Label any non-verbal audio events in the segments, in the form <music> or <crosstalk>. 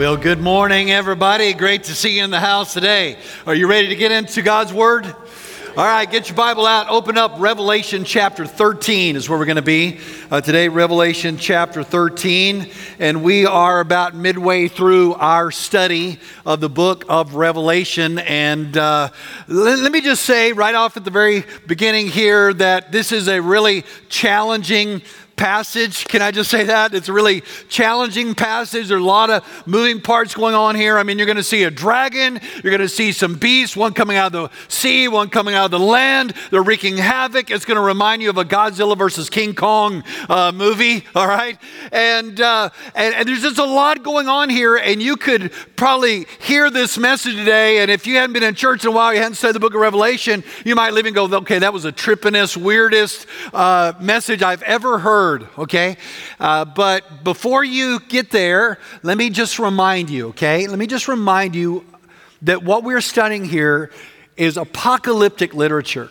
Well, good morning, everybody. Great to see you in the house today. Are you ready to get into God's Word? All right, get your Bible out. Open up Revelation chapter 13 is where we're going to be uh, today. Revelation chapter 13. And we are about midway through our study of the book of Revelation. And uh, let, let me just say right off at the very beginning here that this is a really challenging passage. Can I just say that? It's a really challenging passage. There's a lot of moving parts going on here. I mean, you're going to see a dragon, you're going to see some beasts, one coming out of the sea, one coming out of the land. They're wreaking havoc. It's going to remind you of a Godzilla versus King Kong uh, movie, <laughs> all right? And, uh, and, and there's just a lot going on here, and you could probably hear this message today. And if you hadn't been in church in a while, you hadn't studied the book of Revelation, you might leave and go, okay, that was the trippinest, weirdest uh, message I've ever heard word, okay? Uh, but before you get there, let me just remind you, okay? Let me just remind you that what we're studying here is apocalyptic literature.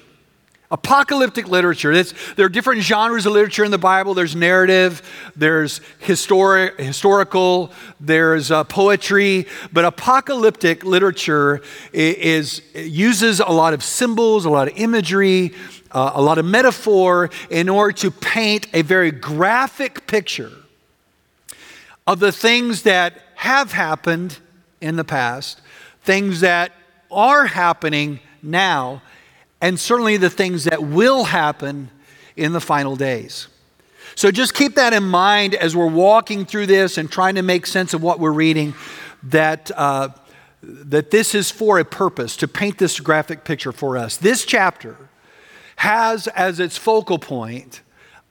Apocalyptic literature. It's, there are different genres of literature in the Bible. There's narrative, there's historic, historical, there's uh, poetry. But apocalyptic literature is, is, uses a lot of symbols, a lot of imagery, uh, a lot of metaphor in order to paint a very graphic picture of the things that have happened in the past, things that are happening now, and certainly the things that will happen in the final days. So just keep that in mind as we're walking through this and trying to make sense of what we're reading, that, uh, that this is for a purpose, to paint this graphic picture for us. This chapter has as its focal point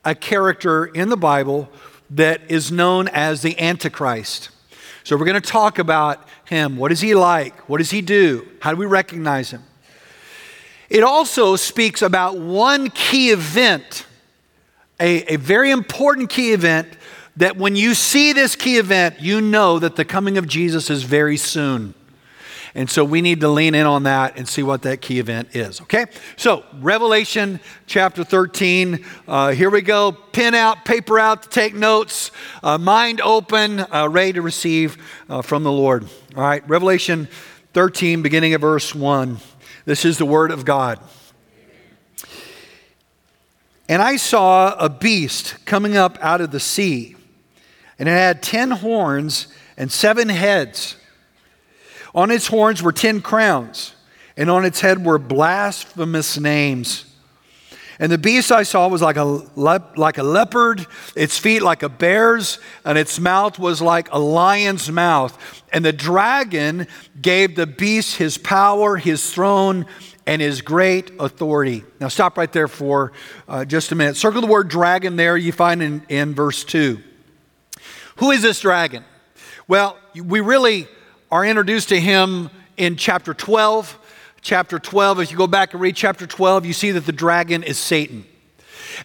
a character in the Bible that is known as the Antichrist. So we're going to talk about him. What is he like? What does he do? How do we recognize him? It also speaks about one key event, a, a very important key event that when you see this key event, you know that the coming of Jesus is very soon. And so we need to lean in on that and see what that key event is, okay? So, Revelation chapter 13. Uh, here we go. Pen out, paper out to take notes, uh, mind open, uh, ready to receive uh, from the Lord. All right, Revelation 13, beginning of verse 1. This is the Word of God. And I saw a beast coming up out of the sea, and it had ten horns and seven heads on its horns were ten crowns, and on its head were blasphemous names. And the beast I saw was like a, like a leopard, its feet like a bear's, and its mouth was like a lion's mouth. And the dragon gave the beast his power, his throne, and his great authority. Now, stop right there for uh, just a minute. Circle the word dragon there, you find in, in verse 2. Who is this dragon? Well, we really are introduced to him in chapter 12. Chapter 12, if you go back and read chapter 12, you see that the dragon is Satan.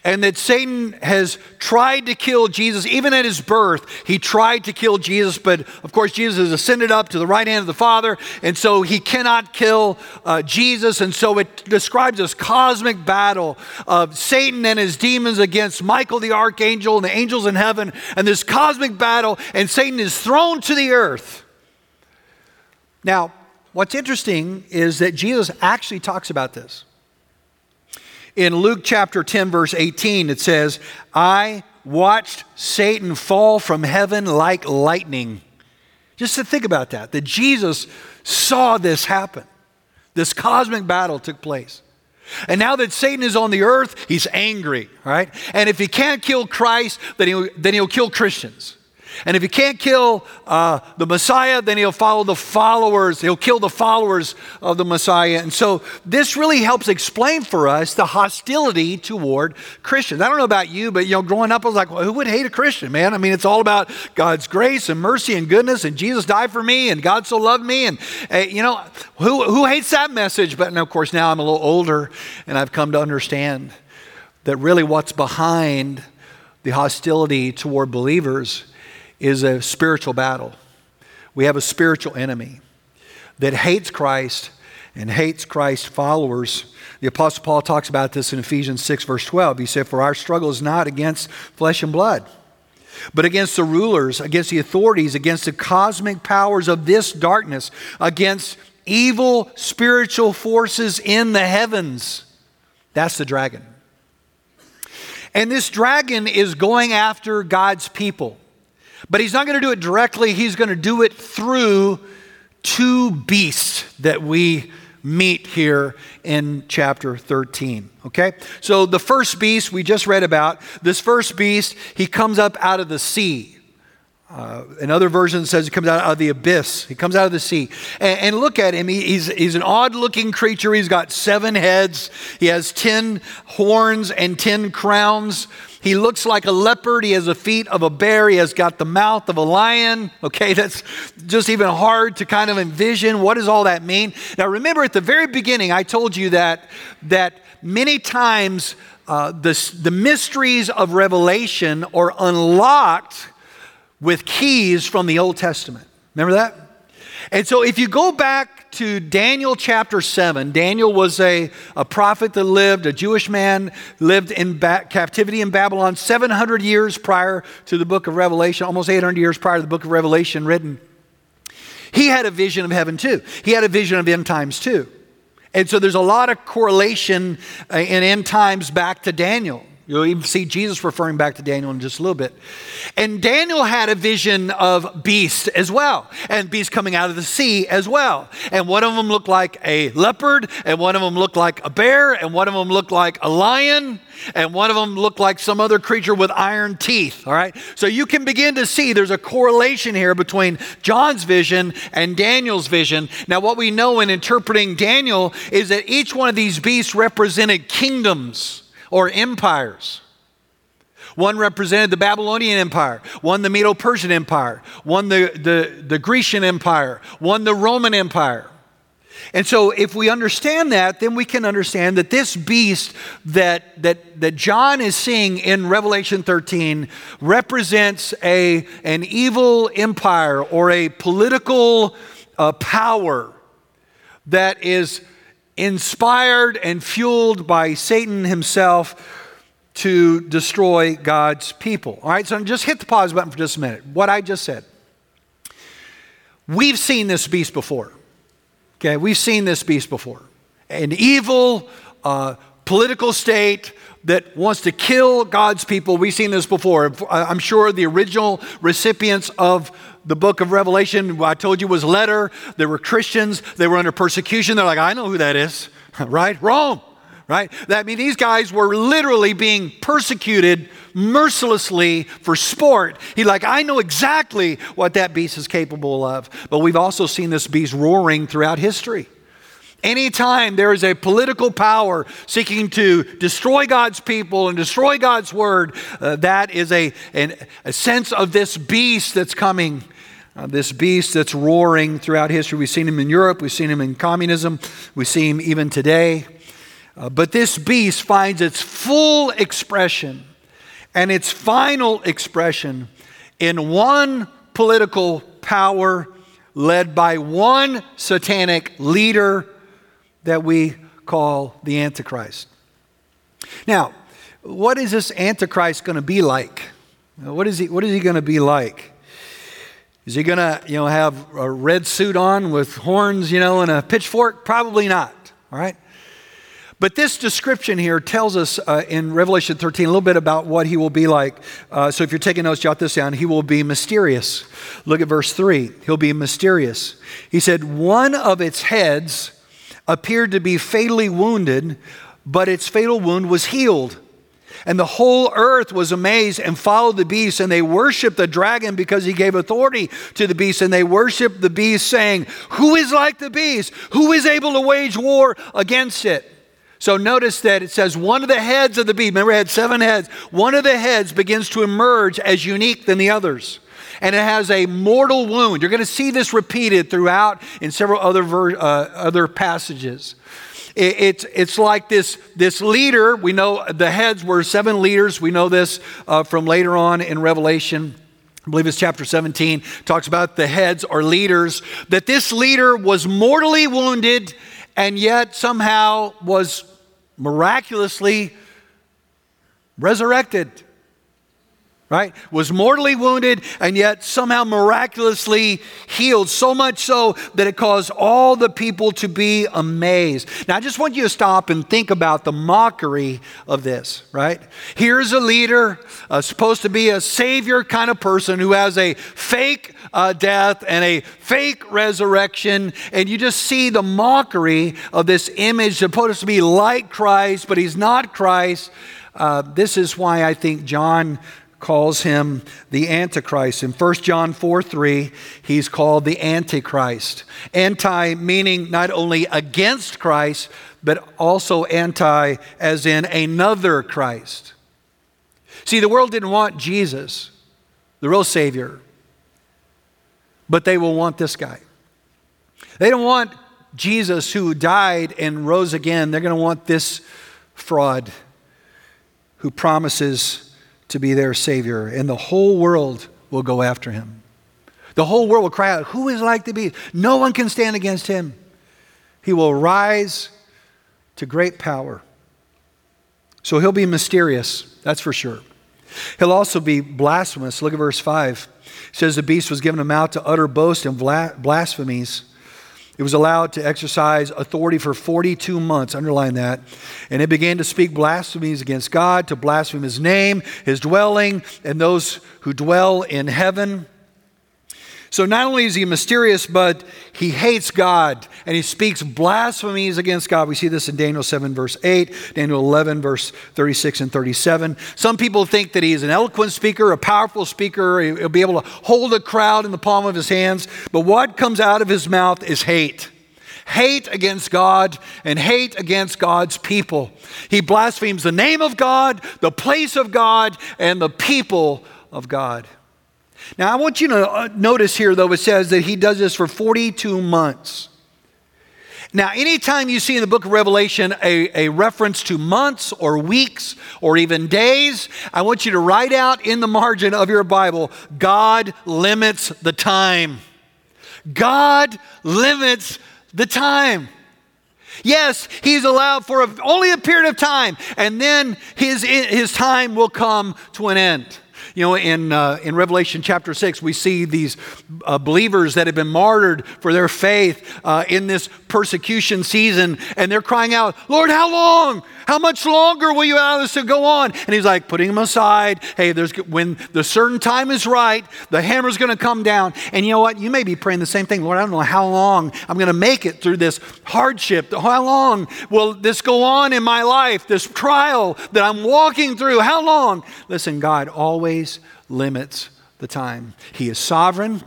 And that Satan has tried to kill Jesus, even at his birth, he tried to kill Jesus, but of course, Jesus has ascended up to the right hand of the Father, and so he cannot kill uh, Jesus. And so it describes this cosmic battle of Satan and his demons against Michael the archangel and the angels in heaven, and this cosmic battle, and Satan is thrown to the earth. Now, what's interesting is that Jesus actually talks about this. In Luke chapter 10, verse 18, it says, I watched Satan fall from heaven like lightning. Just to think about that, that Jesus saw this happen. This cosmic battle took place. And now that Satan is on the earth, he's angry, right? And if he can't kill Christ, then he'll, then he'll kill Christians. And if he can't kill uh, the Messiah, then he'll follow the followers. He'll kill the followers of the Messiah. And so this really helps explain for us the hostility toward Christians. I don't know about you, but you know, growing up, I was like, well, who would hate a Christian, man? I mean, it's all about God's grace and mercy and goodness, and Jesus died for me, and God so loved me. And uh, you know, who who hates that message? But of course, now I'm a little older, and I've come to understand that really what's behind the hostility toward believers is a spiritual battle. We have a spiritual enemy that hates Christ and hates Christ's followers. The Apostle Paul talks about this in Ephesians 6, verse 12. He said, For our struggle is not against flesh and blood, but against the rulers, against the authorities, against the cosmic powers of this darkness, against evil spiritual forces in the heavens. That's the dragon. And this dragon is going after God's people. But he's not going to do it directly, he's going to do it through two beasts that we meet here in chapter 13. Okay? So the first beast we just read about, this first beast, he comes up out of the sea. Uh, another version says he comes out of the abyss. He comes out of the sea. And, and look at him. He, he's, he's an odd looking creature. He's got seven heads, he has 10 horns and 10 crowns. He looks like a leopard. He has the feet of a bear. He has got the mouth of a lion. Okay, <laughs> that's just even hard to kind of envision. What does all that mean? Now, remember at the very beginning, I told you that, that many times uh, the, the mysteries of Revelation are unlocked with keys from the Old Testament. Remember that? And so if you go back to Daniel chapter 7, Daniel was a, a prophet that lived, a Jewish man, lived in ba- captivity in Babylon 700 years prior to the book of Revelation, almost 800 years prior to the book of Revelation written. He had a vision of heaven too. He had a vision of end times too. And so there's a lot of correlation uh, in end times back to Daniel. You'll even see Jesus referring back to Daniel in just a little bit. And Daniel had a vision of beasts as well, and beasts coming out of the sea as well. And one of them looked like a leopard, and one of them looked like a bear, and one of them looked like a lion, and one of them looked like some other creature with iron teeth. All right? So you can begin to see there's a correlation here between John's vision and Daniel's vision. Now, what we know in interpreting Daniel is that each one of these beasts represented kingdoms or empires. One represented the Babylonian Empire, one the Medo Persian Empire, one the, the, the Grecian Empire, one the Roman Empire. And so, if we understand that, then we can understand that this beast that, that, that John is seeing in Revelation 13 represents a, an evil empire or a political uh, power that is inspired and fueled by Satan himself to destroy God's people. All right, so just hit the pause button for just a minute. What I just said. We've seen this beast before. Okay, we've seen this beast before. An evil uh, political state that wants to kill God's people. We've seen this before. I'm sure the original recipients of the book of Revelation, I told you, was letter. There were Christians. They were under persecution. They're like, I know who that is, <laughs> right? Rome, right? That means these guys were literally being persecuted mercilessly for sport. He like, I know exactly what that beast is capable of. But we've also seen this beast roaring throughout history. Anytime there is a political power seeking to destroy God's people and destroy God's word, uh, that is a, an, a sense of this beast that's coming uh, this beast that's roaring throughout history. We've seen him in Europe, we've seen him in communism, we see him even today. Uh, but this beast finds its full expression and its final expression in one political power led by one satanic leader that we call the Antichrist. Now, what is this Antichrist going to be like? What is he, what is he going to be like? Is he going to, you know, have a red suit on with horns, you know, and a pitchfork? Probably not. All right. But this description here tells us uh, in Revelation 13 a little bit about what he will be like. Uh, so if you're taking notes, jot this down. He will be mysterious. Look at verse 3. He'll be mysterious. He said, One of its heads appeared to be fatally wounded, but its fatal wound was healed. And the whole earth was amazed and followed the beast, and they worshiped the dragon because he gave authority to the beast. And they worshiped the beast, saying, Who is like the beast? Who is able to wage war against it? So notice that it says one of the heads of the beast, remember it had seven heads, one of the heads begins to emerge as unique than the others. And it has a mortal wound. You're going to see this repeated throughout in several other, ver- uh, other passages. It, it's, it's like this, this leader. We know the heads were seven leaders. We know this uh, from later on in Revelation. I believe it's chapter 17, talks about the heads or leaders, that this leader was mortally wounded and yet somehow was miraculously resurrected. Right? Was mortally wounded and yet somehow miraculously healed, so much so that it caused all the people to be amazed. Now, I just want you to stop and think about the mockery of this, right? Here's a leader, uh, supposed to be a savior kind of person who has a fake uh, death and a fake resurrection, and you just see the mockery of this image supposed to be like Christ, but he's not Christ. Uh, this is why I think John calls him the Antichrist. In 1 John 4 3, he's called the Antichrist. Anti meaning not only against Christ, but also anti as in another Christ. See, the world didn't want Jesus, the real Savior, but they will want this guy. They don't want Jesus who died and rose again. They're going to want this fraud who promises to be their Savior, and the whole world will go after him. The whole world will cry out, Who is like the beast? No one can stand against him. He will rise to great power. So he'll be mysterious, that's for sure. He'll also be blasphemous. Look at verse 5. It says, The beast was given a mouth to utter boast and blasphemies. It was allowed to exercise authority for 42 months, underline that. And it began to speak blasphemies against God, to blaspheme his name, his dwelling, and those who dwell in heaven. So not only is he mysterious, but he hates God and he speaks blasphemies against God. We see this in Daniel 7, verse 8, Daniel 11, verse 36 and 37. Some people think that he is an eloquent speaker, a powerful speaker. He'll be able to hold a crowd in the palm of his hands. But what comes out of his mouth is hate hate against God and hate against God's people. He blasphemes the name of God, the place of God, and the people of God. Now, I want you to uh, notice here, though, it says that he does this for 42 months. Now, anytime you see in the book of Revelation a, a, reference to months or weeks or even days, I want you to write out in the margin of your Bible God limits the time. God limits the time. Yes, he's allowed for a, only a period of time, and then his, his time will come to an end. You know, in, uh, in Revelation chapter 6, we see these uh, believers that have been martyred for their faith uh, in this persecution season, and they're crying out, Lord, how long? How much longer will you allow this to go on? And he's like, putting them aside. Hey, there's, when the certain time is right, the hammer's going to come down. And you know what? You may be praying the same thing. Lord, I don't know how long I'm going to make it through this hardship. How long will this go on in my life? This trial that I'm walking through. How long? Listen, God always limits the time. He is sovereign,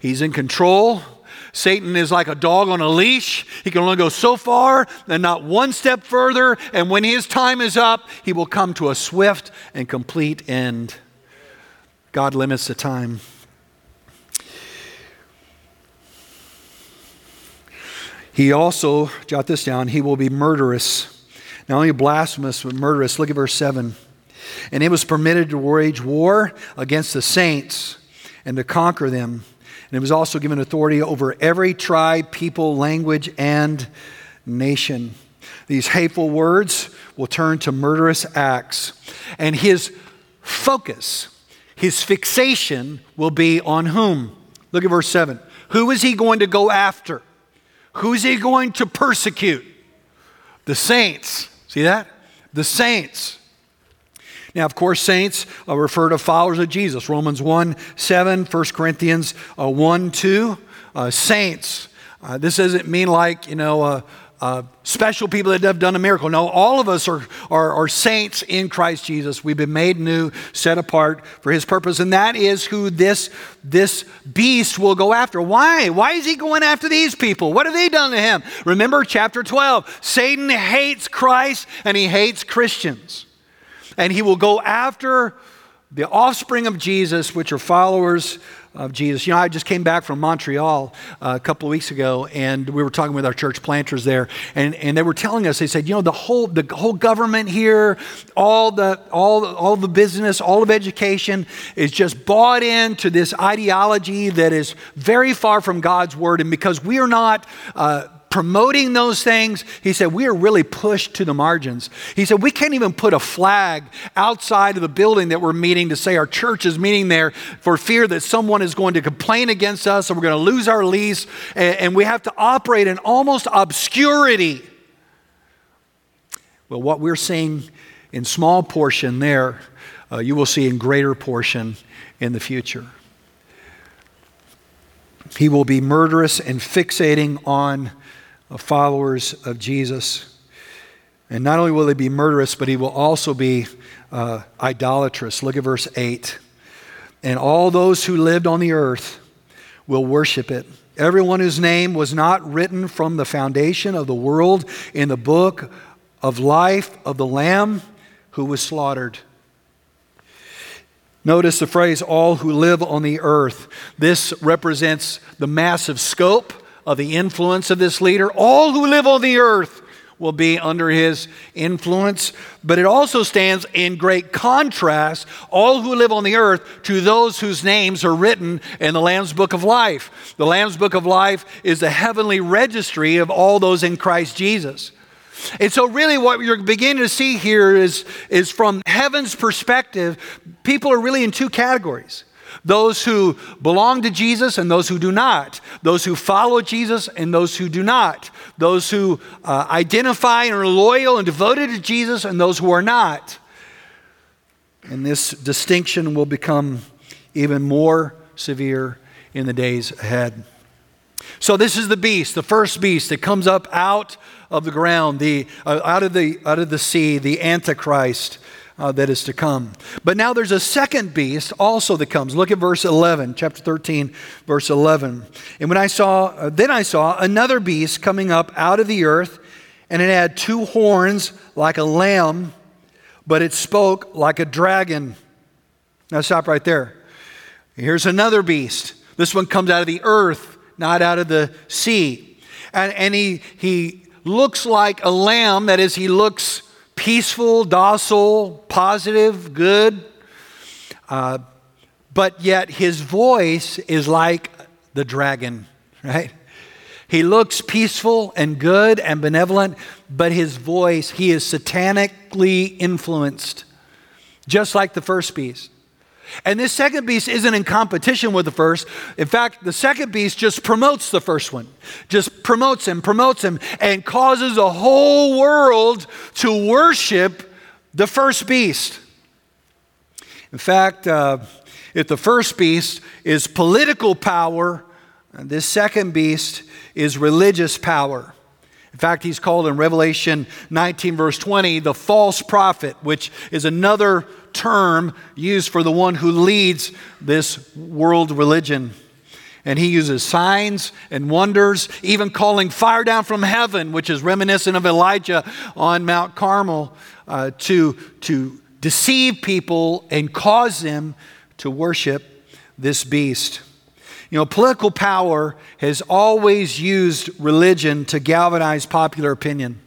He's in control. Satan is like a dog on a leash. He can only go so far and not one step further. And when his time is up, he will come to a swift and complete end. God limits the time. He also, jot this down, he will be murderous. Not only blasphemous, but murderous. Look at verse 7. And it was permitted to wage war against the saints and to conquer them. And it was also given authority over every tribe, people, language, and nation. These hateful words will turn to murderous acts. And his focus, his fixation will be on whom? Look at verse 7. Who is he going to go after? Who's he going to persecute? The saints. See that? The saints. Now, of course, saints uh, refer to followers of Jesus. Romans 1 7, 1 Corinthians uh, 1 2. Uh, saints. Uh, this doesn't mean like, you know, uh, uh, special people that have done a miracle. No, all of us are, are, are, saints in Christ Jesus. We've been made new, set apart for his purpose, and that is who this, this beast will go after. Why? Why is he going after these people? What have they done to him? Remember chapter 12 Satan hates Christ and he hates Christians and he will go after the offspring of Jesus, which are followers of Jesus. You know, I just came back from Montreal uh, a couple of weeks ago, and we were talking with our church planters there, and, and they were telling us, they said, you know, the whole the whole government here, all the all all the business, all of education is just bought into this ideology that is very far from God's word, and because we are not uh, promoting those things, he said, we are really pushed to the margins. He said, we can't even put a flag outside of the building that we're meeting to say our church is meeting there for fear that someone is going to complain against us and we're going to lose our lease. And we have to operate in almost obscurity. Well, what we're seeing in small portion there, uh, you will see in greater portion in the future. He will be murderous and fixating on followers of Jesus. And not only will they be murderous, but he will also be uh, idolatrous. Look at verse 8. And all those who lived on the earth will worship it. Everyone whose name was not written from the foundation of the world in the book of life of the Lamb who was slaughtered. Notice the phrase, all who live on the earth. This represents the massive scope of the influence of this leader. All who live on the earth will be under his influence. But it also stands in great contrast, all who live on the earth, to those whose names are written in the Lamb's Book of Life. The Lamb's Book of Life is the heavenly registry of all those in Christ Jesus. And so, really, what you're beginning to see here is, is from heaven's perspective, people are really in two categories those who belong to Jesus and those who do not, those who follow Jesus and those who do not, those who uh, identify and are loyal and devoted to Jesus and those who are not. And this distinction will become even more severe in the days ahead. So, this is the beast, the first beast that comes up out of the ground, the, uh, out, of the, out of the sea, the Antichrist uh, that is to come. But now there's a second beast also that comes. Look at verse 11, chapter 13, verse 11. And when I saw, uh, then I saw another beast coming up out of the earth, and it had two horns like a lamb, but it spoke like a dragon. Now stop right there. Here's another beast. This one comes out of the earth, not out of the sea. And, and he, he looks like a lamb, that is, he looks peaceful, docile, positive, good, uh, but yet his voice is like the dragon, <laughs> right? He looks peaceful and good and benevolent, but his voice, he is satanically influenced, just like the first beast. And this second beast isn't in competition with the first. In fact, the second beast just promotes the first one, just promotes him, promotes him, and causes the whole world to worship the first beast. In fact, uh, if the first beast is political power, this second beast is religious power. In fact, he's called in Revelation 19, verse 20, the false prophet, which is another term used for the one who leads this world religion. And he uses signs and wonders, even calling fire down from heaven, which is reminiscent of Elijah on Mount Carmel, uh, to, to deceive people and cause them to worship this beast. You know, political power has always used religion to galvanize popular opinion.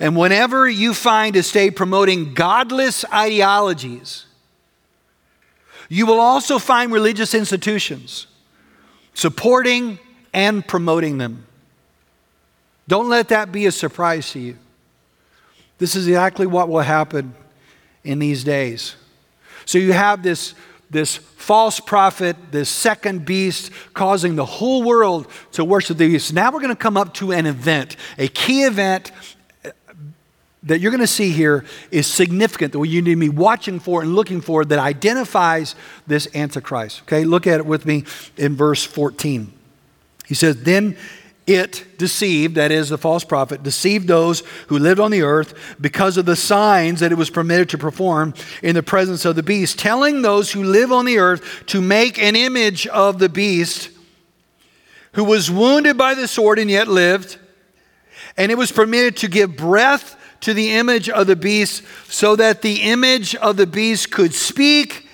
And whenever you find a state promoting godless ideologies, you will also find religious institutions supporting and promoting them. Don't let that be a surprise to you. This is exactly what will happen in these days. So you have this, this false prophet, this second beast, causing the whole world to worship the beast. Now we're going to come up to an event, a key event that you're going to see here is significant, that you need to be watching for and looking for that identifies this Antichrist. Okay, look at it with me in verse 14. He says, Then it deceived, that is, the false prophet, deceived those who lived on the earth because of the signs that it was permitted to perform in the presence of the beast, telling those who live on the earth to make an image of the beast who was wounded by the sword and yet lived. And it was permitted to give breath to the image of the beast so that the image of the beast could speak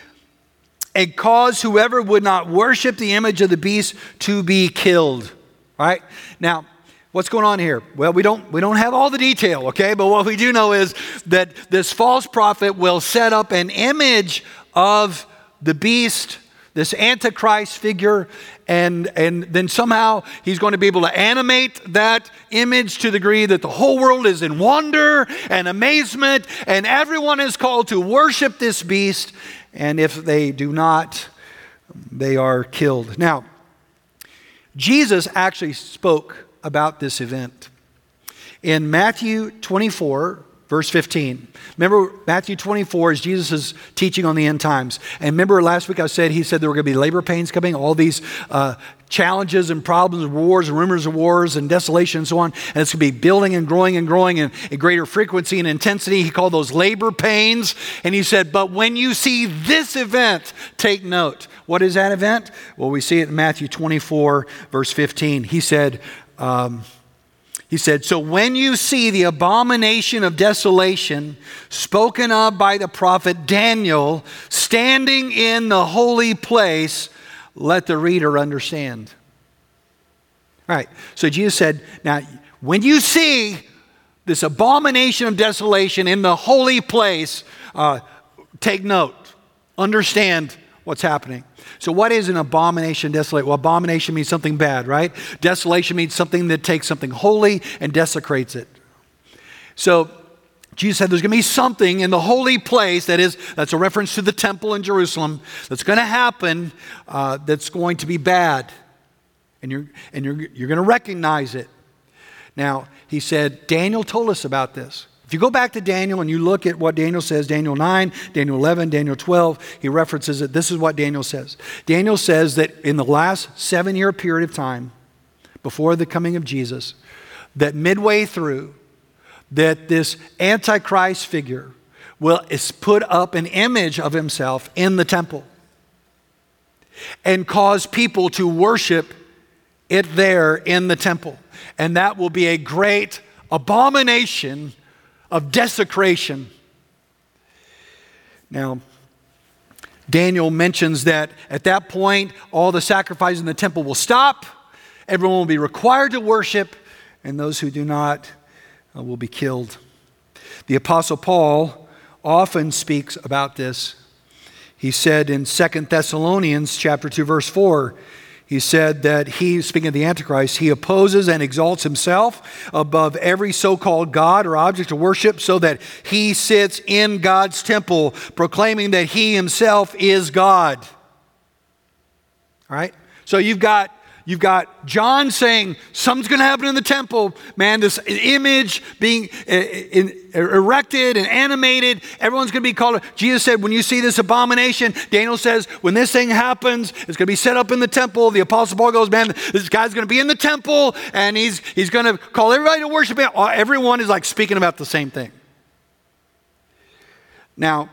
and cause whoever would not worship the image of the beast to be killed. Right? Now, what's going on here? Well, we don't we don't have all the detail, okay? But what we do know is that this false prophet will set up an image of the beast this Antichrist figure, and, and then somehow he's going to be able to animate that image to the degree that the whole world is in wonder and amazement, and everyone is called to worship this beast. And if they do not, they are killed. Now, Jesus actually spoke about this event. In Matthew 24, verse 15. Remember, Matthew 24 is Jesus' teaching on the end times. And remember, last week I said, he said there were going to be labor pains coming, all these uh, challenges and problems, wars rumors of wars and desolation and so on. And it's going to be building and growing and growing in, in greater frequency and intensity. He called those labor pains. And he said, But when you see this event, take note. What is that event? Well, we see it in Matthew 24, verse 15. He said, um, he said, So when you see the abomination of desolation spoken of by the prophet Daniel standing in the holy place, let the reader understand. All right, so Jesus said, Now, when you see this abomination of desolation in the holy place, uh, take note, understand what's happening. So, what is an abomination, desolate? Well, abomination means something bad, right? Desolation means something that takes something holy and desecrates it. So, Jesus said there's going to be something in the holy place that is, that's a reference to the temple in Jerusalem, that's going to happen uh, that's going to be bad. And, you're, and you're, you're going to recognize it. Now, he said, Daniel told us about this. If you go back to Daniel and you look at what Daniel says, Daniel 9, Daniel 11, Daniel 12, he references it. This is what Daniel says. Daniel says that in the last seven year period of time, before the coming of Jesus, that midway through, that this Antichrist figure will is put up an image of himself in the temple and cause people to worship it there in the temple. And that will be a great abomination of desecration. Now, Daniel mentions that at that point, all the sacrifices in the temple will stop, everyone will be required to worship, and those who do not uh, will be killed. The Apostle Paul often speaks about this. He said in 2 Thessalonians chapter 2 verse 4, he said that he, speaking of the Antichrist, he opposes and exalts himself above every so called God or object of worship so that he sits in God's temple, proclaiming that he himself is God. All right? So you've got You've got John saying something's going to happen in the temple. Man, this image being uh, erected and animated, everyone's going to be called. Jesus said, when you see this abomination, Daniel says, when this thing happens, it's going to be set up in the temple. The Apostle Paul goes, man, this guy's going to be in the temple and he's, he's going to call everybody to worship him. Everyone is like speaking about the same thing. Now,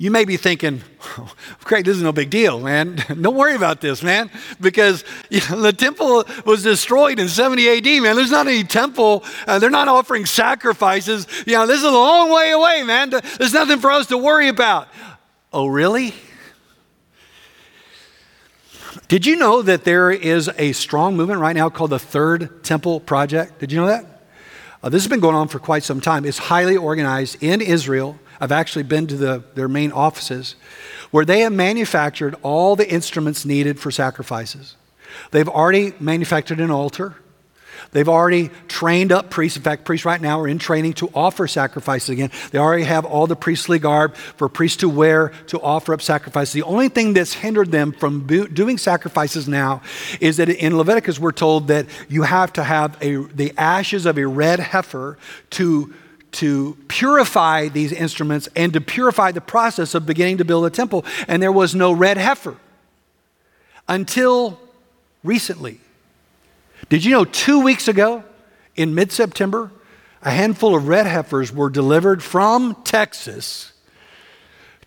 you may be thinking, oh, Craig, this is no big deal, man. <laughs> Don't worry about this, man, because <laughs> you know, the temple was destroyed in 70 AD, man. There's not any temple. Uh, they're not offering sacrifices. You know, this is a long way away, man. There's nothing for us to worry about. Oh, really? Did you know that there is a strong movement right now called the Third Temple Project? Did you know that? Uh, this has been going on for quite some time. It's highly organized in Israel I've actually been to the, their main offices where they have manufactured all the instruments needed for sacrifices. They've already manufactured an altar. They've already trained up priests. In fact, priests right now are in training to offer sacrifices again. They already have all the priestly garb for priests to wear to offer up sacrifices. The only thing that's hindered them from doing sacrifices now is that in Leviticus we're told that you have to have a, the ashes of a red heifer to to purify these instruments and to purify the process of beginning to build a temple. And there was no red heifer until recently. Did you know two weeks ago in mid September, a handful of red heifers were delivered from Texas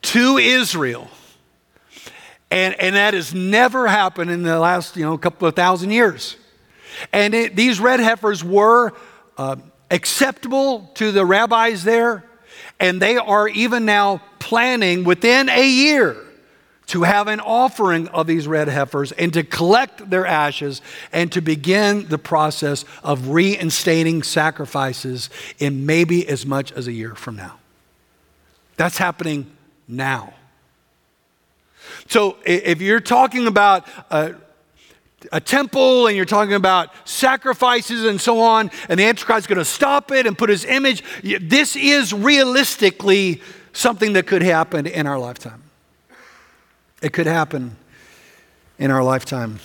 to Israel? And, and that has never happened in the last you know, couple of thousand years. And it, these red heifers were. Uh, acceptable to the rabbis there, and they are even now planning within a year to have an offering of these red heifers and to collect their ashes and to begin the process of reinstating sacrifices in maybe as much as a year from now. That's happening now. So if you're talking about a, a temple and you're talking about sacrifices and so on, and the Antichrist is going to stop it and put his image, this is realistically something that could happen in our lifetime. It could happen in our lifetime.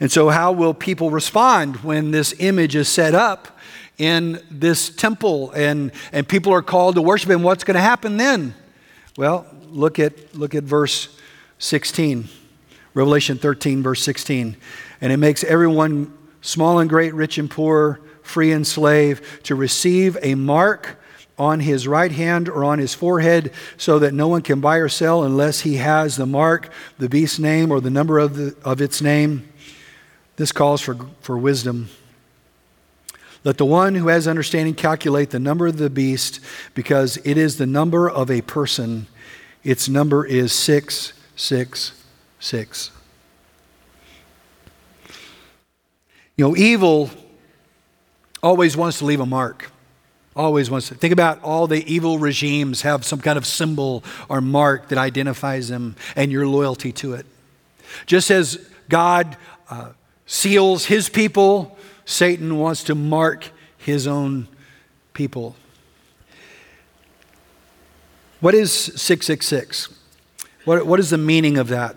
And so, how will people respond when this image is set up in this temple and, and people are called to worship him? What's going to happen then? Well, look at, look at verse 16, Revelation 13, verse 16. And it makes everyone, small and great, rich and poor, free and slave, to receive a mark on his right hand or on his forehead, so that no one can buy or sell unless he has the mark, the beast's name, or the number of, the, of its name. This calls for, for wisdom. Let the one who has understanding calculate the number of the beast, because it is the number of a person. Its number is 666. You know, evil always wants to leave a mark. Always wants to. Think about all the evil regimes have some kind of symbol or mark that identifies them and your loyalty to it. Just as God uh, seals his people, Satan wants to mark his own people. What is 666? What, what is the meaning of that?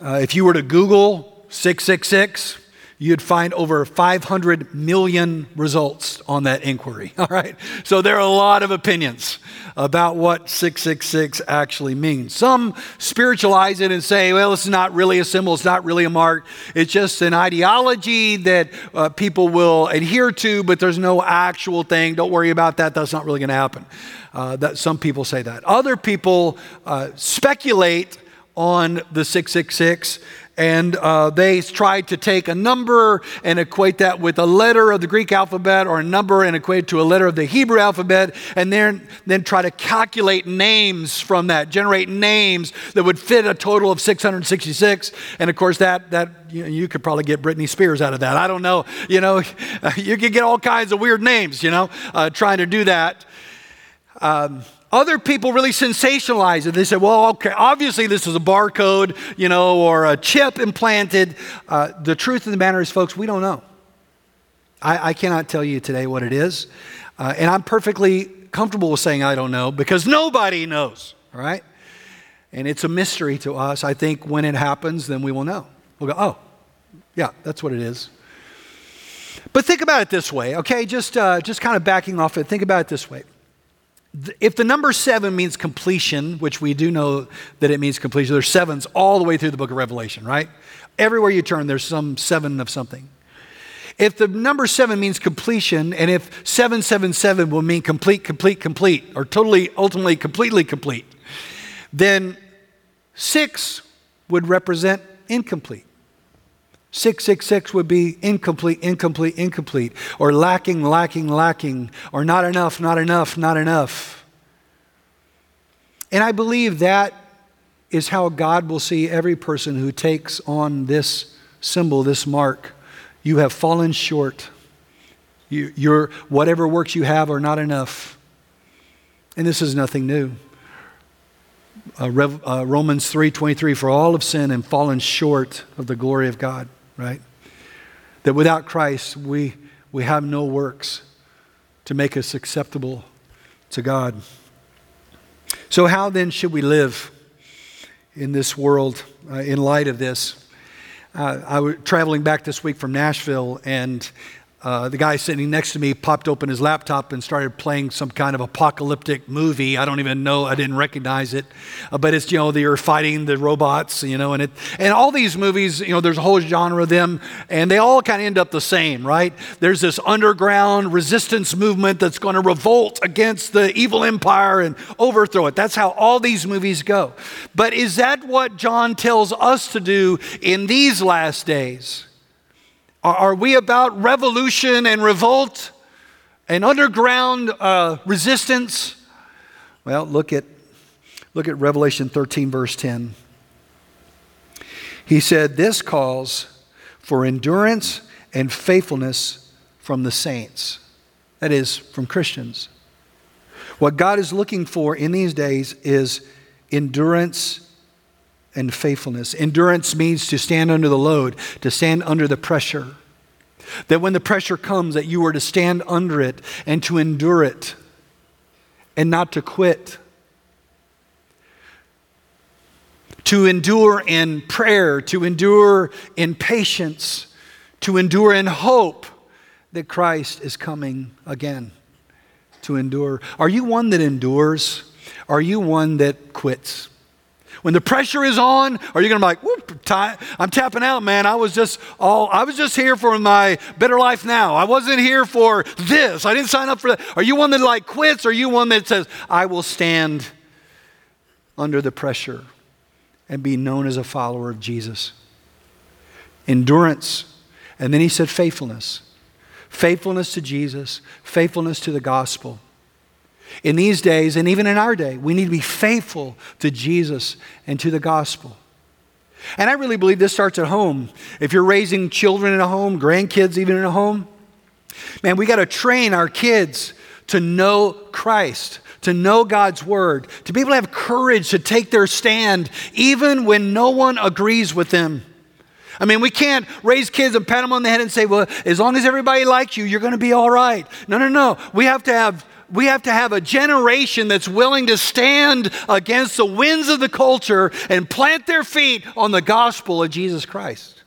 Uh, if you were to Google 666, you'd find over 500 million results on that inquiry. <laughs> All right? So there are a lot of opinions about what 666 actually means. Some spiritualize it and say, well, it's not really a symbol, it's not really a mark, it's just an ideology that uh, people will adhere to, but there's no actual thing. Don't worry about that, that's not really going to happen. Uh, that, some people say that. Other people uh, speculate on the 666 and uh, they tried to take a number and equate that with a letter of the Greek alphabet or a number and equate to a letter of the Hebrew alphabet, and then, then try to calculate names from that, generate names that would fit a total of 666. And of course, that, that you, know, you could probably get Britney Spears out of that. I don't know. You know, <laughs> you could get all kinds of weird names, you know, uh, trying to do that. Um, other people really sensationalize it. They say, well, okay, obviously this is a barcode, you know, or a chip implanted. Uh, the truth of the matter is, folks, we don't know. I, I cannot tell you today what it is. Uh, and I'm perfectly comfortable with saying I don't know because nobody knows, all right? And it's a mystery to us. I think when it happens, then we will know. We'll go, oh, yeah, that's what it is. But think about it this way, okay? Just, uh, just kind of backing off it, think about it this way if the number seven means completion, which we do know that it means completion, there's sevens all the way through the book of Revelation, right? Everywhere you turn, there's some seven of something. If the number seven means completion, and if 777 will mean complete, complete, complete, or totally, ultimately, completely complete, then six would represent incomplete. 666 would be incomplete, incomplete, incomplete, or lacking, lacking, lacking, or not enough, not enough, not enough. And I believe that is how God will see every person who takes on this symbol, this mark. You have fallen short. You, your, whatever works you have are not enough. And this is nothing new. Uh, Rev, uh, Romans 3:23 for all have sinned and fallen short of the glory of God right? That without Christ, we, we have no works to make us acceptable to God. So, how then should we live in this world uh, in light of this? Uh, I was traveling back this week from Nashville, and uh, the guy sitting next to me popped open his laptop and started playing some kind of apocalyptic movie. I don't even know, I didn't recognize it. Uh, but it's, you know, they're fighting the robots, you know, and it, and all these movies, you know, there's a whole genre of them, and they all kind of end up the same, right? There's this underground resistance movement that's going to revolt against the evil empire and overthrow it. That's how all these movies go. But is that what John tells us to do in these last days? Are we about revolution and revolt and underground uh, resistance? Well, look at, look at Revelation 13, verse 10. He said, This calls for endurance and faithfulness from the saints, that is, from Christians. What God is looking for in these days is endurance and faithfulness. Endurance means to stand under the load, to stand under the pressure. That when the pressure comes, that you are to stand under it and to endure it and not to quit. To endure in prayer, to endure in patience, to endure in hope that Christ is coming again. To endure. Are you one that endures? Are you one that quits? When the pressure is on, are you going to be like, Whoop, I'm tapping out, man. I was just all, I was just here for my better life now. I wasn't here for this. I didn't sign up for that. Are you one that like quits? Are you one that says, I will stand under the pressure and be known as a follower of Jesus? Endurance. And then he said faithfulness. Faithfulness to Jesus, faithfulness to the gospel. In these days, and even in our day, we need to be faithful to Jesus and to the gospel. And I really believe this starts at home. If you're raising children in a home, grandkids even in a home, man, we got to train our kids to know Christ, to know God's word, to be able to have courage to take their stand even when no one agrees with them. I mean, we can't raise kids and pat them on the head and say, well, as long as everybody likes you, you're going to be all right. No, no, no. We have to have we have to have a generation that's willing to stand against the winds of the culture and plant their feet on the gospel of Jesus Christ.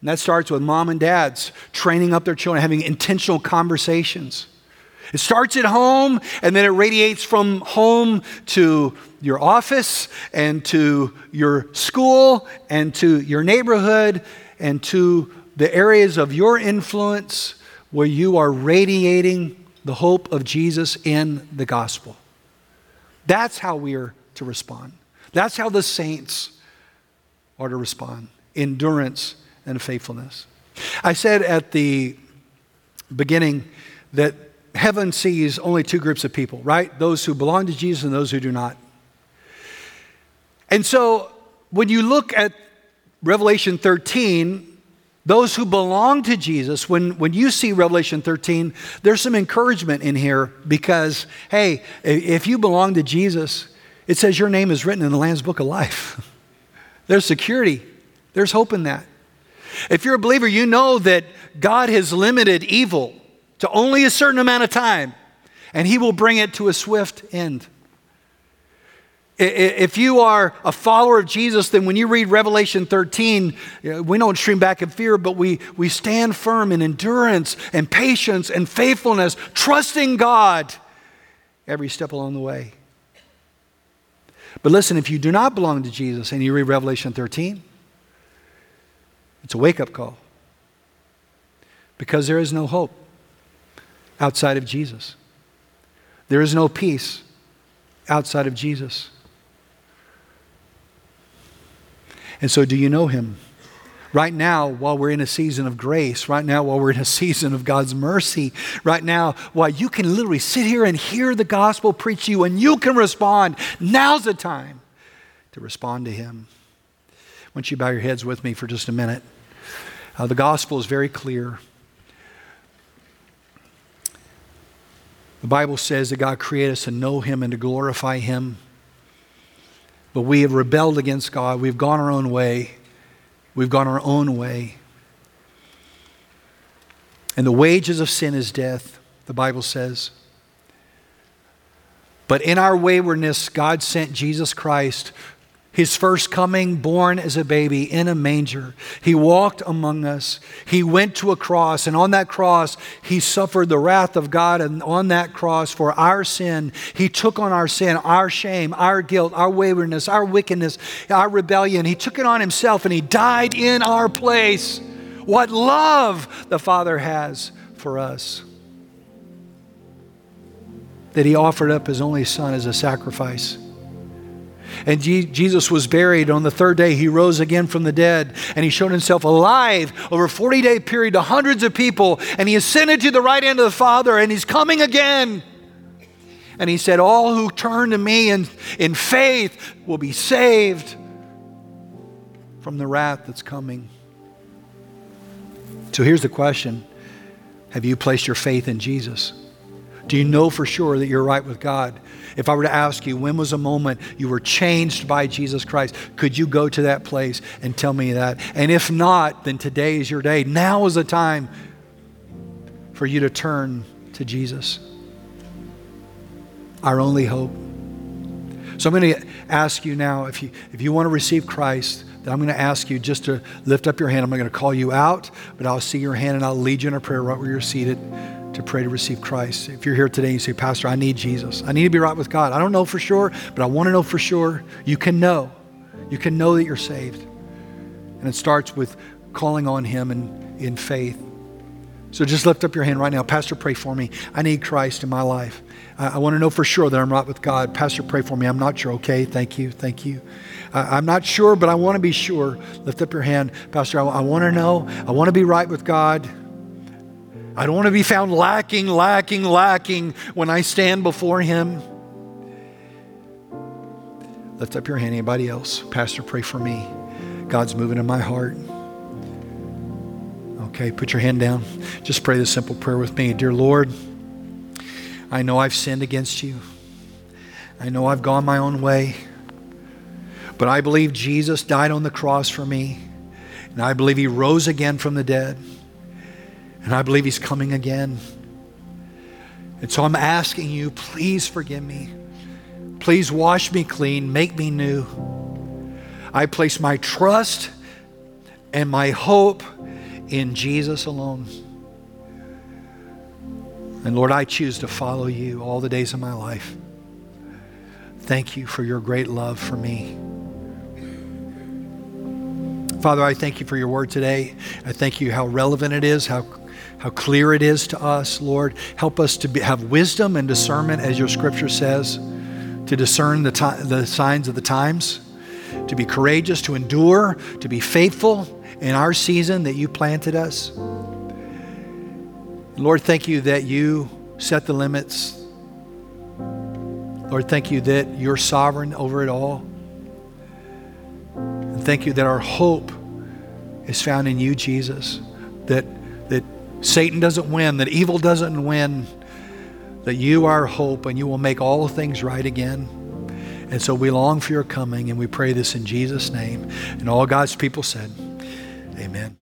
And that starts with mom and dads training up their children, having intentional conversations. It starts at home and then it radiates from home to your office and to your school and to your neighborhood and to the areas of your influence where you are radiating the hope of Jesus in the gospel. That's how we are to respond. That's how the saints are to respond endurance and faithfulness. I said at the beginning that heaven sees only two groups of people, right? Those who belong to Jesus and those who do not. And so when you look at Revelation 13, those who belong to Jesus, when, when you see Revelation 13, there's some encouragement in here because, hey, if you belong to Jesus, it says your name is written in the Lamb's Book of Life. <laughs> there's security, there's hope in that. If you're a believer, you know that God has limited evil to only a certain amount of time, and He will bring it to a swift end. If you are a follower of Jesus, then when you read Revelation 13, uh, we don't stream back in fear, but we, we stand firm in endurance and patience and faithfulness, trusting God every step along the way. But listen, if you do not belong to Jesus and you read Revelation 13, it's a wake up call because there is no hope outside of Jesus. There is no peace outside of Jesus. And so, do you know him? Right now, while we're in a season of grace, right now, while we're in a <laughs> season of God's mercy, right now, while you can literally sit here and hear the gospel preach to you and you can respond, now's the time to respond to Him. Don't you bow your heads with me for just a minute? Uh, the gospel is very clear. The Bible says that God created us to know Him and to glorify Him. But we have rebelled against God. We've gone our own way. We've gone our own way. And the wages of sin is death, the Bible says. But in our waywardness, God sent Jesus Christ his first coming, born as a baby in a manger. He walked among us. He went to a cross, and on that cross, he suffered the wrath of God. And on that cross, for our sin, he took on our sin, our shame, our guilt, our waywardness, our wickedness, our rebellion. He took it on himself, and he died in our place. What love the Father has for us. That he offered up his only Son as a sacrifice and Jesus was buried. On the third day, he rose again from the dead, and he showed himself alive over a 40 day period to hundreds of people. And he ascended to the right hand of the Father, and he's coming again. And he said, All who turn to me in, in faith will be saved from the wrath that's coming. So here's the question Have you placed your faith in Jesus? Do you know for sure that you're right with God? If I were to ask you, when was a moment you were changed by Jesus Christ? Could you go to that place and tell me that? And if not, then today is your day. Now is the time for you to turn to Jesus, our only hope. So I'm going to ask you now if you, if you want to receive Christ, I'm going to ask you just to lift up your hand. I'm not going to call you out, but I'll see your hand and I'll lead you in a prayer right where you're seated to pray to receive Christ. If you're here today and you say, Pastor, I need Jesus. I need to be right with God. I don't know for sure, but I want to know for sure. You can know. You can know that you're saved. And it starts with calling on Him in, in faith. So just lift up your hand right now. Pastor, pray for me. I need Christ in my life. I, I want to know for sure that I'm right with God. Pastor, pray for me. I'm not sure. Okay, thank you. Thank you. I, am not sure, but I want to be sure. Lift up your hand. Pastor, I, I want to know. I want to be right with God. I don't want to be found lacking, lacking, lacking when I stand before Him. Lift up your hand. Anybody else? Pastor, pray for me. God's moving in my heart. Okay, put your hand down. Just pray this simple prayer with me. Dear Lord, I know I've sinned against you. I know I've gone my own way. But I believe Jesus died on the cross for me. And I believe he rose again from the dead. And I believe He's coming again. And so I'm asking you, please forgive me. Please wash me clean, make me new. I place my trust and my hope in Jesus alone. And Lord, I choose to follow you all the days of my life. Thank you for your great love for me. Father, I thank you for your word today. I thank you how relevant it is, how how clear it is to us, Lord. Help us to be, have wisdom and discernment, as your scripture says, to discern the, the signs of the times, to be courageous, to endure, to be faithful in our season that you planted us. Lord, thank you that you set the limits. Lord, thank you that you're sovereign over it all. And thank you that our hope is found in you, Jesus. That Satan doesn't win, that evil doesn't win, that you are hope and you will make all things right again. And so we long for your coming and we pray this in Jesus' name. And all God's people said, Amen.